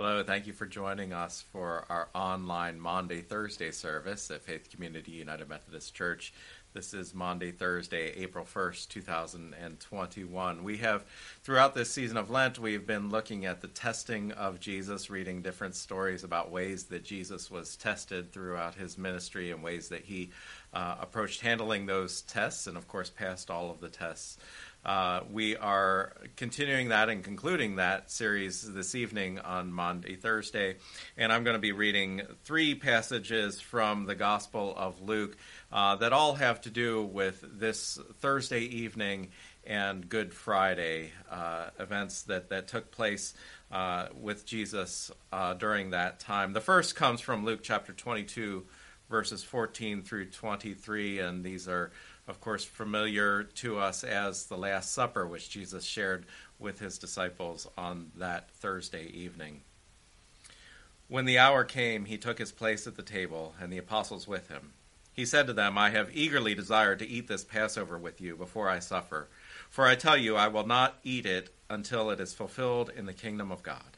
Hello, thank you for joining us for our online Maundy Thursday service at Faith Community United Methodist Church. This is Maundy Thursday, April 1st, 2021. We have, throughout this season of Lent, we've been looking at the testing of Jesus, reading different stories about ways that Jesus was tested throughout his ministry and ways that he uh, approached handling those tests and, of course, passed all of the tests. Uh, we are continuing that and concluding that series this evening on Maundy Thursday, and I'm going to be reading three passages from the Gospel of Luke uh, that all have to do with this Thursday evening and Good Friday uh, events that, that took place uh, with Jesus uh, during that time. The first comes from Luke chapter 22, verses 14 through 23, and these are of course, familiar to us as the Last Supper, which Jesus shared with his disciples on that Thursday evening. When the hour came, he took his place at the table, and the apostles with him. He said to them, I have eagerly desired to eat this Passover with you before I suffer. For I tell you, I will not eat it until it is fulfilled in the kingdom of God.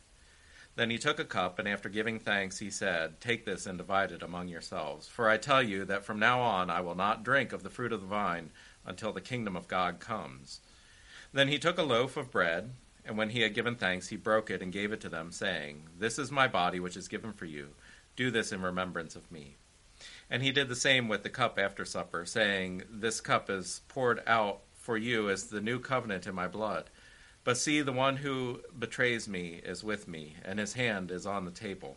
Then he took a cup, and after giving thanks, he said, Take this and divide it among yourselves. For I tell you that from now on I will not drink of the fruit of the vine until the kingdom of God comes. Then he took a loaf of bread, and when he had given thanks, he broke it and gave it to them, saying, This is my body, which is given for you. Do this in remembrance of me. And he did the same with the cup after supper, saying, This cup is poured out for you as the new covenant in my blood. But see, the one who betrays me is with me, and his hand is on the table.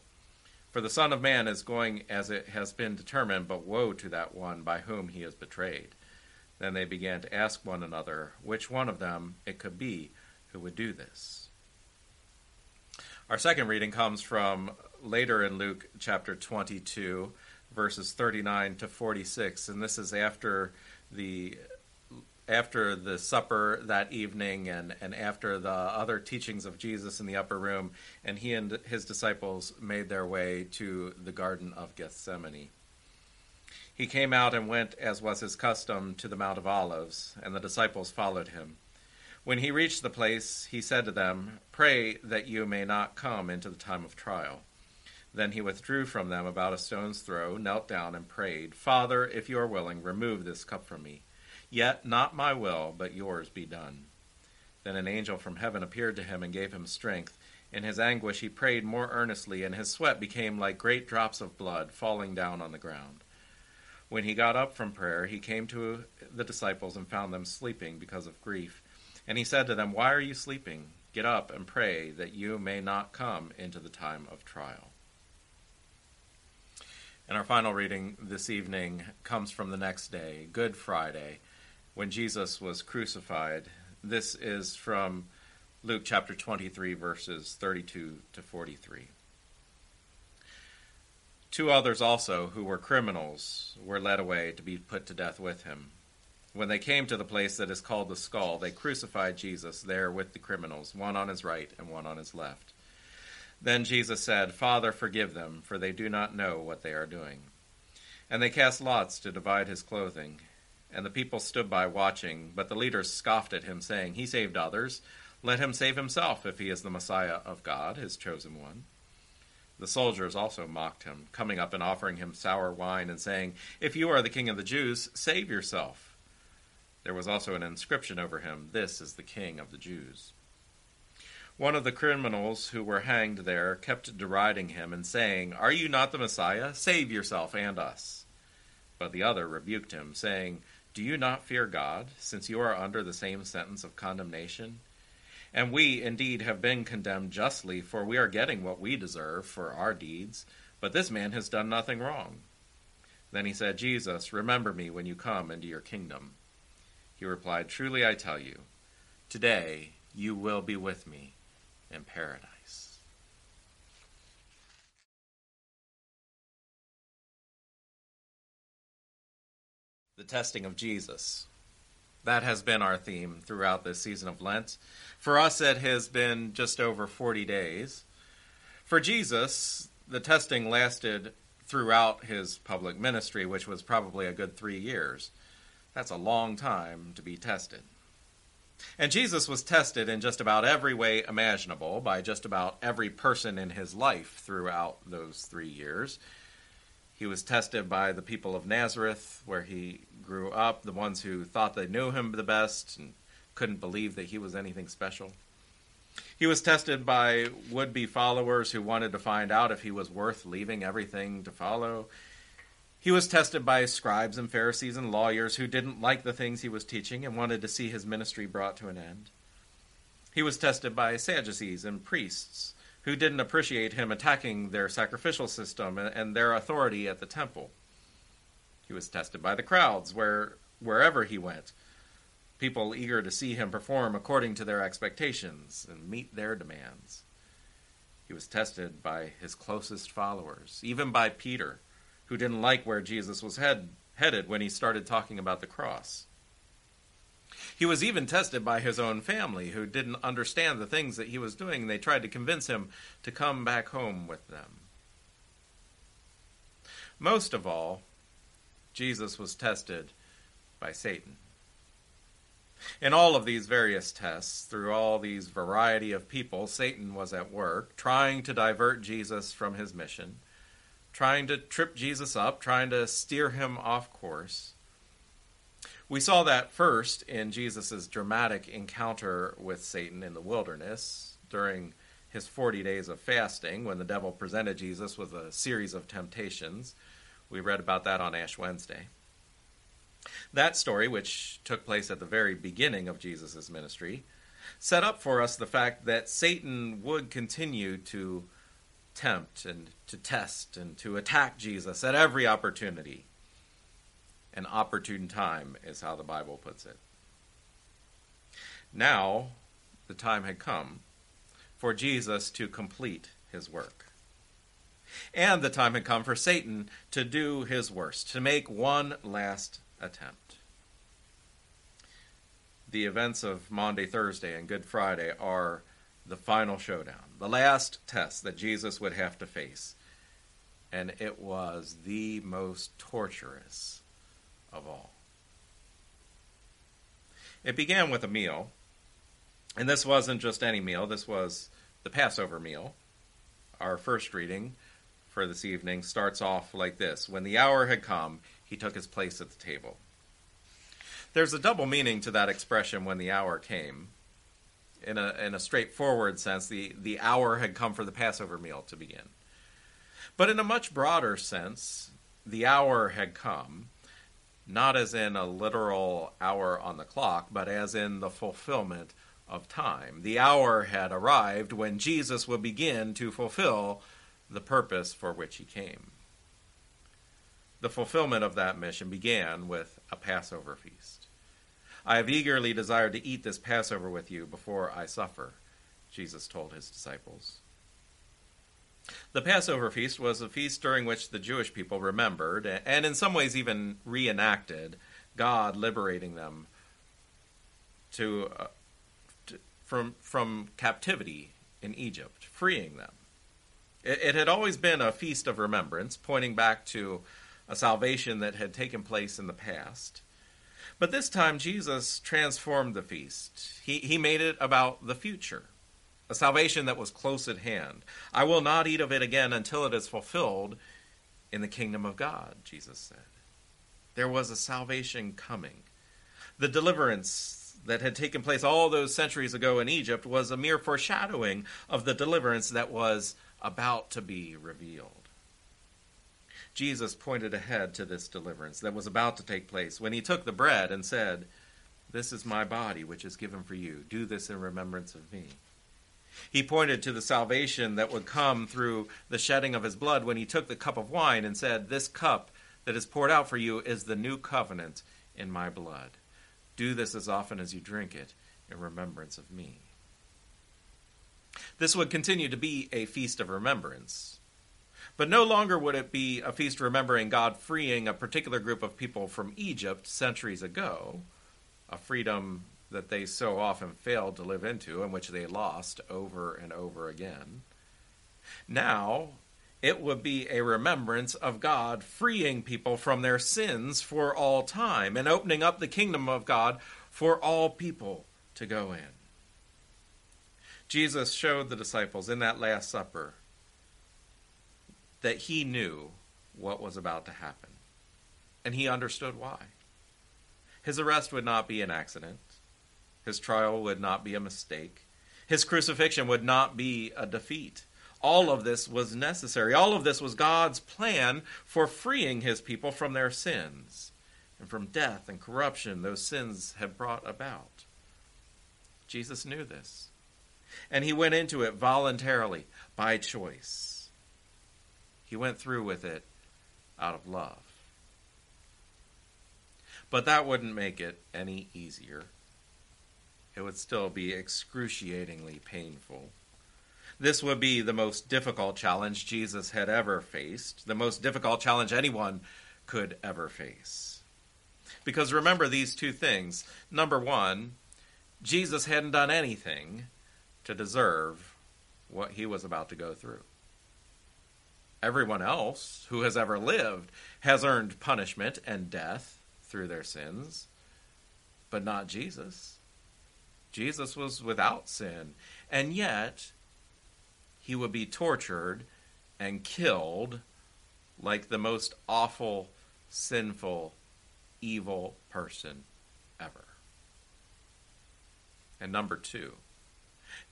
For the Son of Man is going as it has been determined, but woe to that one by whom he is betrayed. Then they began to ask one another which one of them it could be who would do this. Our second reading comes from later in Luke chapter 22, verses 39 to 46, and this is after the after the supper that evening and, and after the other teachings of Jesus in the upper room, and he and his disciples made their way to the Garden of Gethsemane. He came out and went, as was his custom, to the Mount of Olives, and the disciples followed him. When he reached the place, he said to them, Pray that you may not come into the time of trial. Then he withdrew from them about a stone's throw, knelt down, and prayed, Father, if you are willing, remove this cup from me. Yet not my will, but yours be done. Then an angel from heaven appeared to him and gave him strength. In his anguish he prayed more earnestly, and his sweat became like great drops of blood falling down on the ground. When he got up from prayer, he came to the disciples and found them sleeping because of grief. And he said to them, Why are you sleeping? Get up and pray that you may not come into the time of trial. And our final reading this evening comes from the next day, Good Friday when Jesus was crucified. This is from Luke chapter 23, verses 32 to 43. Two others also, who were criminals, were led away to be put to death with him. When they came to the place that is called the skull, they crucified Jesus there with the criminals, one on his right and one on his left. Then Jesus said, Father, forgive them, for they do not know what they are doing. And they cast lots to divide his clothing and the people stood by watching. But the leaders scoffed at him, saying, He saved others. Let him save himself, if he is the Messiah of God, his chosen one. The soldiers also mocked him, coming up and offering him sour wine, and saying, If you are the king of the Jews, save yourself. There was also an inscription over him, This is the king of the Jews. One of the criminals who were hanged there kept deriding him and saying, Are you not the Messiah? Save yourself and us. But the other rebuked him, saying, do you not fear God, since you are under the same sentence of condemnation? And we indeed have been condemned justly, for we are getting what we deserve for our deeds, but this man has done nothing wrong. Then he said, Jesus, remember me when you come into your kingdom. He replied, Truly I tell you, today you will be with me in paradise. The testing of Jesus. That has been our theme throughout this season of Lent. For us, it has been just over 40 days. For Jesus, the testing lasted throughout his public ministry, which was probably a good three years. That's a long time to be tested. And Jesus was tested in just about every way imaginable by just about every person in his life throughout those three years. He was tested by the people of Nazareth, where he grew up, the ones who thought they knew him the best and couldn't believe that he was anything special. He was tested by would be followers who wanted to find out if he was worth leaving everything to follow. He was tested by scribes and Pharisees and lawyers who didn't like the things he was teaching and wanted to see his ministry brought to an end. He was tested by Sadducees and priests who didn't appreciate him attacking their sacrificial system and their authority at the temple. He was tested by the crowds where wherever he went, people eager to see him perform according to their expectations and meet their demands. He was tested by his closest followers, even by Peter who didn't like where Jesus was head, headed when he started talking about the cross. He was even tested by his own family, who didn't understand the things that he was doing. And they tried to convince him to come back home with them. Most of all, Jesus was tested by Satan. In all of these various tests, through all these variety of people, Satan was at work, trying to divert Jesus from his mission trying to trip Jesus up, trying to steer him off course. We saw that first in Jesus' dramatic encounter with Satan in the wilderness during his 40 days of fasting when the devil presented Jesus with a series of temptations. We read about that on Ash Wednesday. That story, which took place at the very beginning of Jesus' ministry, set up for us the fact that Satan would continue to tempt and to test and to attack Jesus at every opportunity. An opportune time is how the Bible puts it. Now, the time had come for Jesus to complete his work. And the time had come for Satan to do his worst, to make one last attempt. The events of Maundy, Thursday, and Good Friday are the final showdown, the last test that Jesus would have to face. And it was the most torturous of all. It began with a meal, and this wasn't just any meal, this was the Passover meal. Our first reading for this evening starts off like this When the hour had come, he took his place at the table. There's a double meaning to that expression, when the hour came in a in a straightforward sense, the the hour had come for the Passover meal to begin. But in a much broader sense, the hour had come, not as in a literal hour on the clock, but as in the fulfillment of time. The hour had arrived when Jesus would begin to fulfill the purpose for which he came. The fulfillment of that mission began with a Passover feast. I have eagerly desired to eat this Passover with you before I suffer, Jesus told his disciples. The Passover feast was a feast during which the Jewish people remembered, and in some ways even reenacted, God liberating them to, uh, to from, from captivity in Egypt, freeing them. It, it had always been a feast of remembrance, pointing back to a salvation that had taken place in the past. But this time, Jesus transformed the feast. He, he made it about the future, a salvation that was close at hand. I will not eat of it again until it is fulfilled in the kingdom of God, Jesus said. There was a salvation coming. The deliverance that had taken place all those centuries ago in Egypt was a mere foreshadowing of the deliverance that was about to be revealed. Jesus pointed ahead to this deliverance that was about to take place when he took the bread and said, This is my body, which is given for you. Do this in remembrance of me. He pointed to the salvation that would come through the shedding of his blood when he took the cup of wine and said, This cup that is poured out for you is the new covenant in my blood. Do this as often as you drink it in remembrance of me. This would continue to be a feast of remembrance. But no longer would it be a feast remembering God freeing a particular group of people from Egypt centuries ago, a freedom that they so often failed to live into and which they lost over and over again. Now, it would be a remembrance of God freeing people from their sins for all time and opening up the kingdom of God for all people to go in. Jesus showed the disciples in that Last Supper that he knew what was about to happen, and he understood why. His arrest would not be an accident, his trial would not be a mistake, his crucifixion would not be a defeat. All of this was necessary. All of this was God's plan for freeing his people from their sins and from death and corruption those sins had brought about. Jesus knew this. And he went into it voluntarily, by choice. He went through with it out of love. But that wouldn't make it any easier. It would still be excruciatingly painful. This would be the most difficult challenge Jesus had ever faced, the most difficult challenge anyone could ever face. Because remember these two things. Number one, Jesus hadn't done anything to deserve what he was about to go through. Everyone else who has ever lived has earned punishment and death through their sins, but not Jesus. Jesus was without sin, and yet he would be tortured and killed like the most awful, sinful, evil person ever. And number two,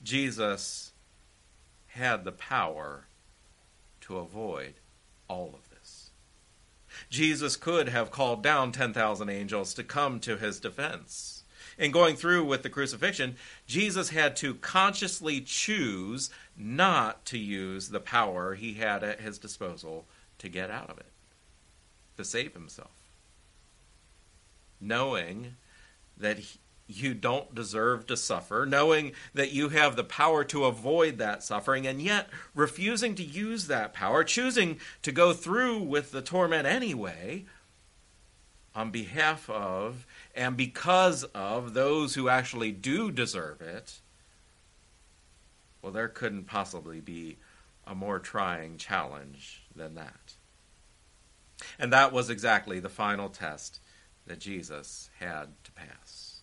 Jesus had the power to avoid all of this. Jesus could have called down 10,000 angels to come to his defense in going through with the crucifixion, Jesus had to consciously choose not to use the power he had at his disposal to get out of it, to save himself. Knowing that you don't deserve to suffer, knowing that you have the power to avoid that suffering, and yet refusing to use that power, choosing to go through with the torment anyway, on behalf of and because of those who actually do deserve it, well, there couldn't possibly be a more trying challenge than that. And that was exactly the final test that Jesus had to pass.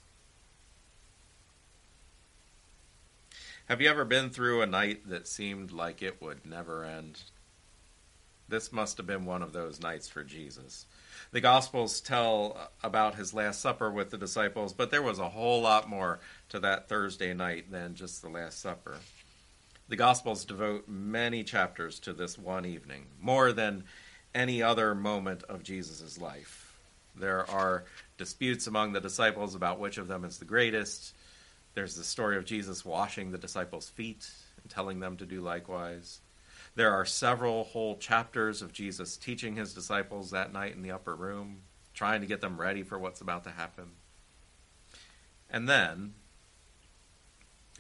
Have you ever been through a night that seemed like it would never end? This must have been one of those nights for Jesus. The Gospels tell about his Last Supper with the disciples, but there was a whole lot more to that Thursday night than just the Last Supper. The Gospels devote many chapters to this one evening, more than any other moment of Jesus' life. There are disputes among the disciples about which of them is the greatest. There's the story of Jesus washing the disciples' feet and telling them to do likewise. There are several whole chapters of Jesus teaching his disciples that night in the upper room, trying to get them ready for what's about to happen. And then,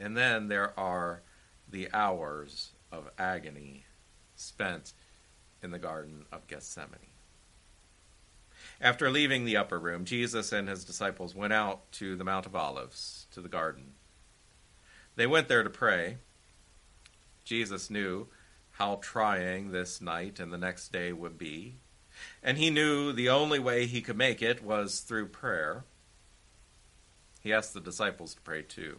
and then there are the hours of agony spent in the Garden of Gethsemane. After leaving the upper room, Jesus and his disciples went out to the Mount of Olives, to the garden. They went there to pray. Jesus knew how trying this night and the next day would be. And he knew the only way he could make it was through prayer. He asked the disciples to pray too.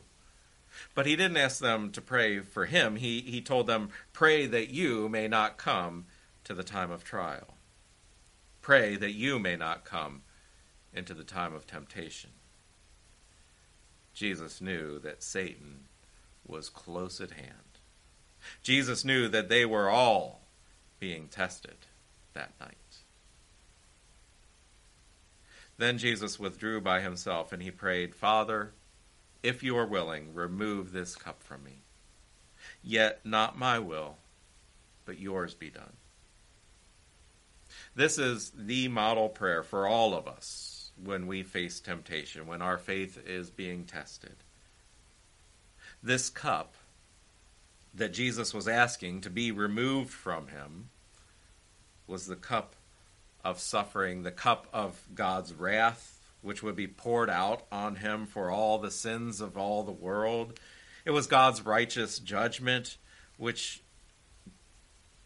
But he didn't ask them to pray for him. He, he told them, Pray that you may not come to the time of trial. Pray that you may not come into the time of temptation. Jesus knew that Satan was close at hand. Jesus knew that they were all being tested that night. Then Jesus withdrew by himself and he prayed, Father, if you are willing, remove this cup from me. Yet not my will, but yours be done. This is the model prayer for all of us when we face temptation, when our faith is being tested. This cup that Jesus was asking to be removed from him was the cup of suffering, the cup of God's wrath, which would be poured out on him for all the sins of all the world. It was God's righteous judgment, which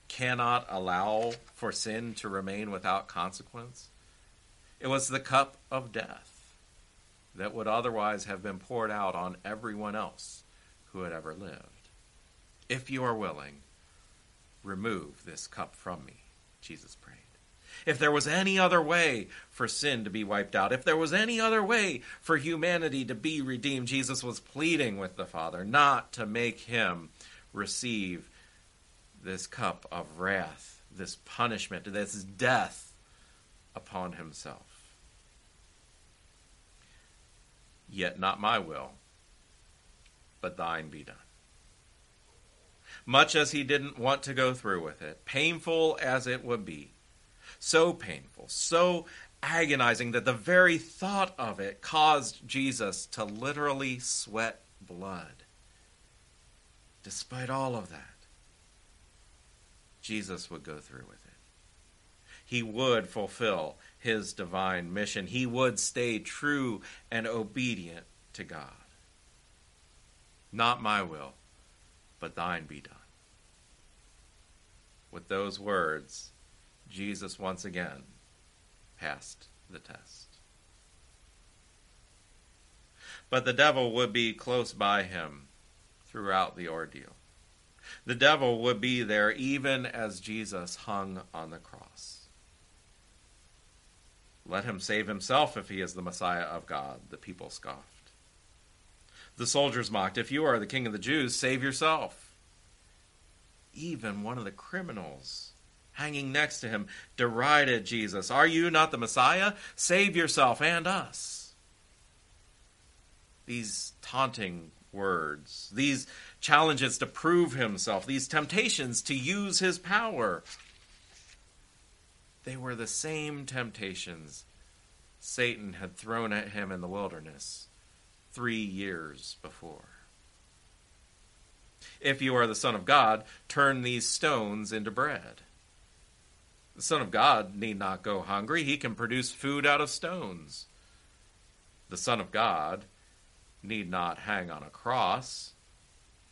cannot allow for sin to remain without consequence. It was the cup of death. that would otherwise have been poured out on everyone else who had ever lived. If you are willing, remove this cup from me, Jesus prayed. If there was any other way for sin to be wiped out, if there was any other way for humanity to be redeemed, Jesus was pleading with the Father not to make him receive this cup of wrath, this punishment, this death upon himself. Yet not my will, but thine be done. Much as he didn't want to go through with it, painful as it would be, so painful, so agonizing that the very thought of it caused Jesus to literally sweat blood. Despite all of that, Jesus would go through with it. He would fulfill his divine mission. He would stay true and obedient to God. Not my will, but thine be done. With those words, Jesus once again passed the test. But the devil would be close by him throughout the ordeal. The devil would be there even as Jesus hung on the cross. Let him save himself if he is the Messiah of God, the people scoffed. The soldiers mocked, If you are the king of the Jews, save yourself. Even one of the criminals hanging next to him derided Jesus. Are you not the Messiah? Save yourself and us. These taunting words, these challenges to prove himself, these temptations to use his power, they were the same temptations Satan had thrown at him in the wilderness three years before. If you are the Son of God, turn these stones into bread. The Son of God need not go hungry, he can produce food out of stones. The Son of God need not hang on a cross,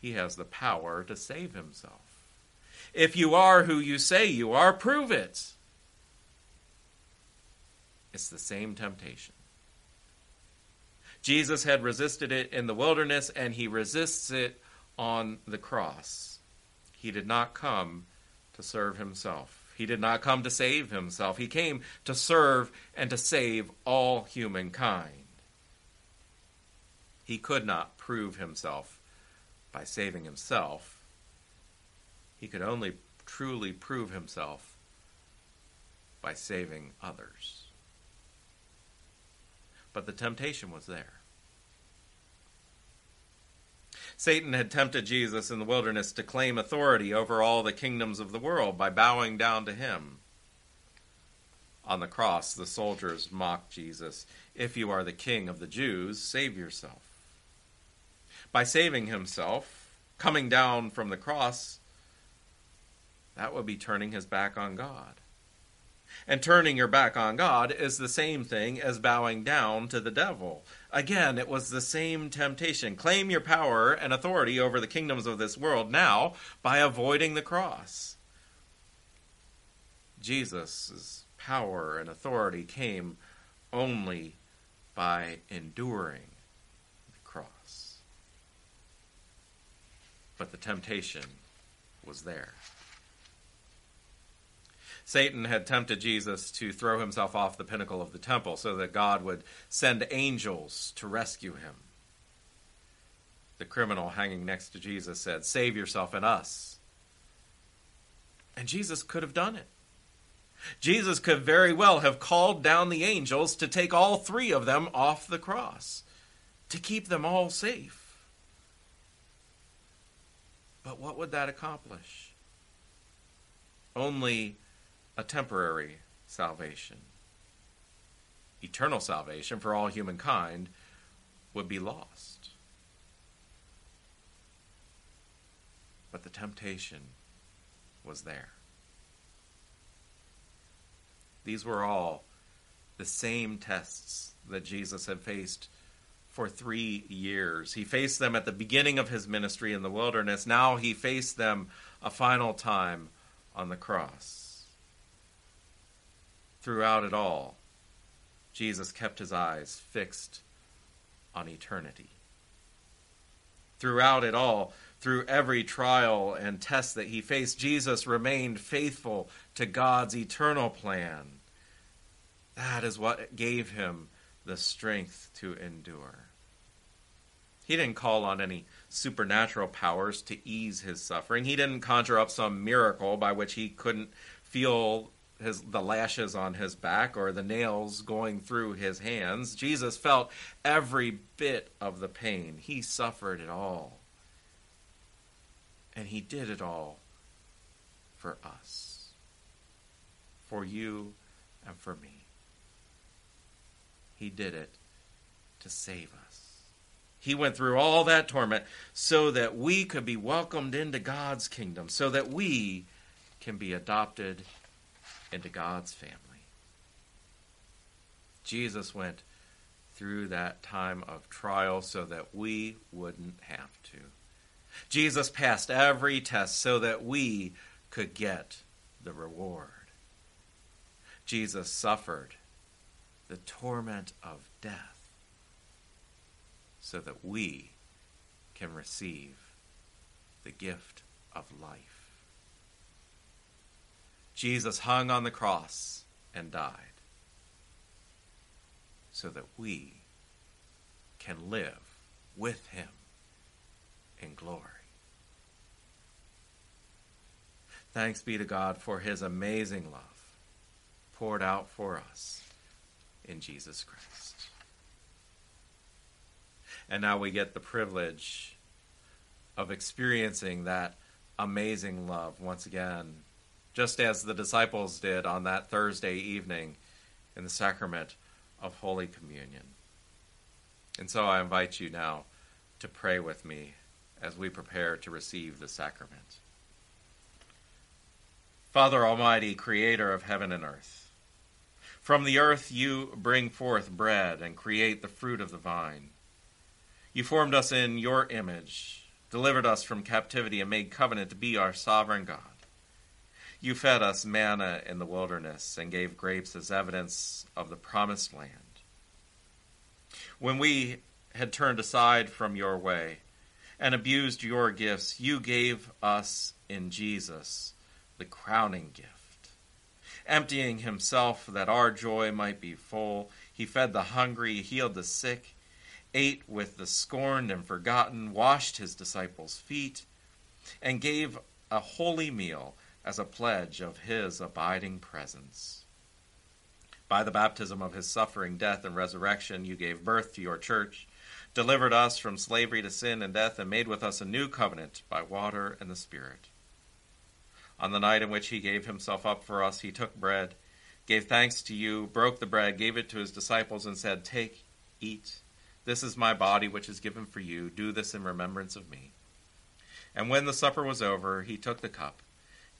he has the power to save himself. If you are who you say you are, prove it. It's the same temptation. Jesus had resisted it in the wilderness, and he resists it on the cross. He did not come to serve himself. He did not come to save himself. He came to serve and to save all humankind. He could not prove himself by saving himself. He could only truly prove himself by saving others. But the temptation was there. Satan had tempted Jesus in the wilderness to claim authority over all the kingdoms of the world by bowing down to him. On the cross, the soldiers mocked Jesus. If you are the king of the Jews, save yourself. By saving himself, coming down from the cross, that would be turning his back on God. And turning your back on God is the same thing as bowing down to the devil. Again, it was the same temptation. Claim your power and authority over the kingdoms of this world now by avoiding the cross. Jesus' power and authority came only by enduring the cross. But the temptation was there. Satan had tempted Jesus to throw himself off the pinnacle of the temple so that God would send angels to rescue him. The criminal hanging next to Jesus said, Save yourself and us. And Jesus could have done it. Jesus could very well have called down the angels to take all three of them off the cross, to keep them all safe. But what would that accomplish? Only a temporary salvation. Eternal salvation for all humankind would be lost. But the temptation was there. These were all the same tests that Jesus had faced for three years. He faced them at the beginning of his ministry in the wilderness. Now he faced them a final time on the cross throughout it all, Jesus kept his eyes fixed on eternity. Throughout it all, through every trial and test that he faced, Jesus remained faithful to God's eternal plan. That is what gave him the strength to endure. He didn't call on any supernatural powers to ease his suffering. He didn't conjure up some miracle by which he couldn't feel his the lashes on his back or the nails going through his hands. Jesus felt every bit of the pain. He suffered it all. And he did it all for us. For you and for me. He did it to save us. He went through all that torment so that we could be welcomed into God's kingdom, so that we can be adopted into God's family. Jesus went through that time of trial so that we wouldn't have to. Jesus passed every test so that we could get the reward. Jesus suffered the torment of death so that we can receive the gift of life. Jesus hung on the cross and died so that we can live with him in glory. Thanks be to God for his amazing love poured out for us in Jesus Christ. And now we get the privilege of experiencing that amazing love once again, just as the disciples did on that Thursday evening in the sacrament of Holy Communion. And so I invite you now to pray with me as we prepare to receive the sacrament. Father Almighty, creator of heaven and earth, from the earth you bring forth bread and create the fruit of the vine. You formed us in your image, delivered us from captivity, and made covenant to be our sovereign God. You fed us manna in the wilderness and gave grapes as evidence of the promised land. When we had turned aside from your way and abused your gifts, you gave us in Jesus the crowning gift. Emptying himself that our joy might be full, he fed the hungry, healed the sick ate with the scorned and forgotten, washed his disciples' feet, and gave a holy meal as a pledge of his abiding presence. By the baptism of his suffering, death, and resurrection, you gave birth to your church, delivered us from slavery to sin and death, and made with us a new covenant by water and the Spirit. On the night in which he gave himself up for us, he took bread, gave thanks to you, broke the bread, gave it to his disciples, and said, Take, eat. This is my body, which is given for you. Do this in remembrance of me. And when the supper was over, he took the cup,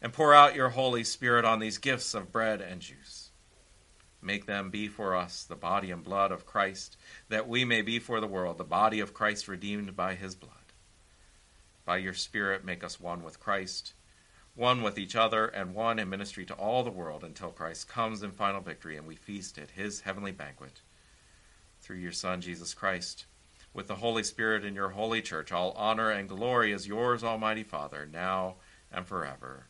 and pour out your Holy Spirit on these gifts of bread and juice. Make them be for us the body and blood of Christ, that we may be for the world the body of Christ redeemed by his blood. By your Spirit, make us one with Christ, one with each other, and one in ministry to all the world until Christ comes in final victory and we feast at his heavenly banquet through your Son, Jesus Christ. With the Holy Spirit in your holy church, all honor and glory is yours, Almighty Father, now and forever.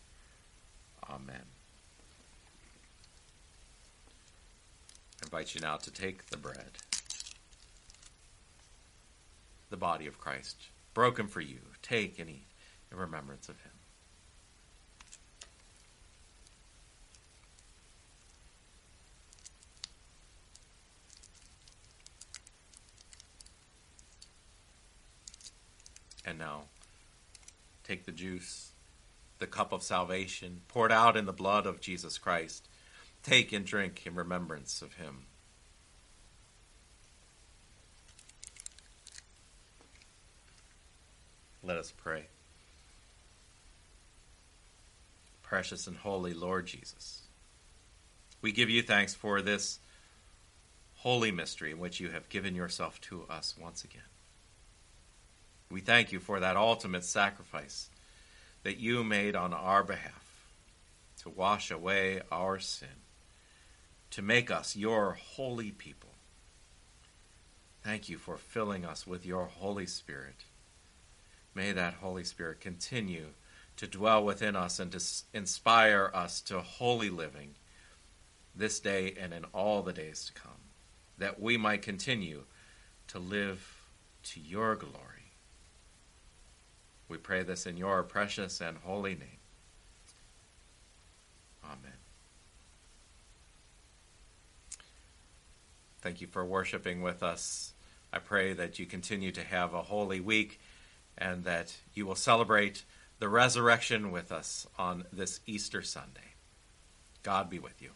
Amen. I invite you now to take the bread, the body of Christ, broken for you. Take and eat in remembrance of him. And now take the juice, the cup of salvation poured out in the blood of Jesus Christ. Take and drink in remembrance of him. Let us pray. Precious and holy Lord Jesus, we give you thanks for this holy mystery in which you have given yourself to us once again. We thank you for that ultimate sacrifice that you made on our behalf to wash away our sin, to make us your holy people. Thank you for filling us with your Holy Spirit. May that Holy Spirit continue to dwell within us and to inspire us to holy living this day and in all the days to come, that we might continue to live to your glory. We pray this in your precious and holy name. Amen. Thank you for worshiping with us. I pray that you continue to have a holy week and that you will celebrate the resurrection with us on this Easter Sunday. God be with you.